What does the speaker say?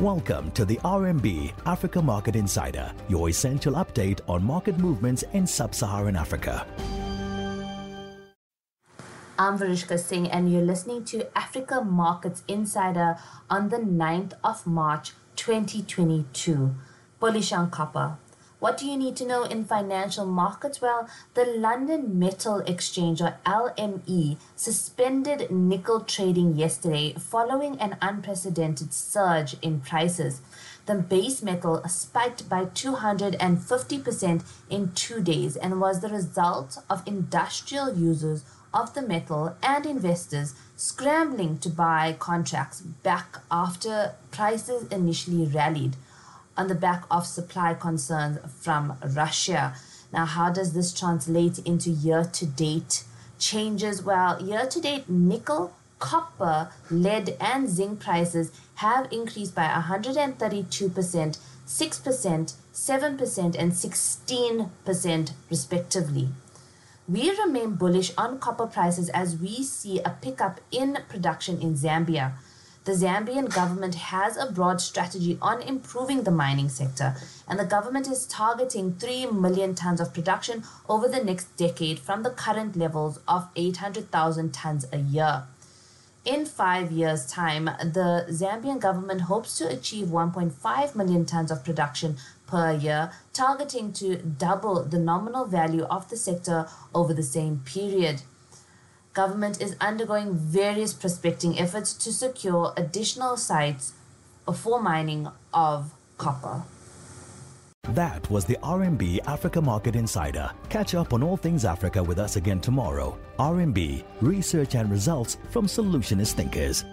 Welcome to the RMB Africa Market Insider, your essential update on market movements in sub Saharan Africa. I'm Varishka Singh, and you're listening to Africa Markets Insider on the 9th of March 2022. Bullish on copper. What do you need to know in financial markets? Well, the London Metal Exchange, or LME, suspended nickel trading yesterday following an unprecedented surge in prices. The base metal spiked by 250% in two days and was the result of industrial users of the metal and investors scrambling to buy contracts back after prices initially rallied on the back of supply concerns from Russia. Now, how does this translate into year to date changes? Well, year to date, nickel, copper, lead, and zinc prices have increased by 132%, 6%, 7%, and 16% respectively. We remain bullish on copper prices as we see a pickup in production in Zambia the Zambian government has a broad strategy on improving the mining sector, and the government is targeting 3 million tons of production over the next decade from the current levels of 800,000 tons a year. In five years' time, the Zambian government hopes to achieve 1.5 million tons of production per year, targeting to double the nominal value of the sector over the same period government is undergoing various prospecting efforts to secure additional sites for mining of copper. That was the RMB Africa Market Insider. Catch up on all things Africa with us again tomorrow. RMB, research and results from solutionist thinkers.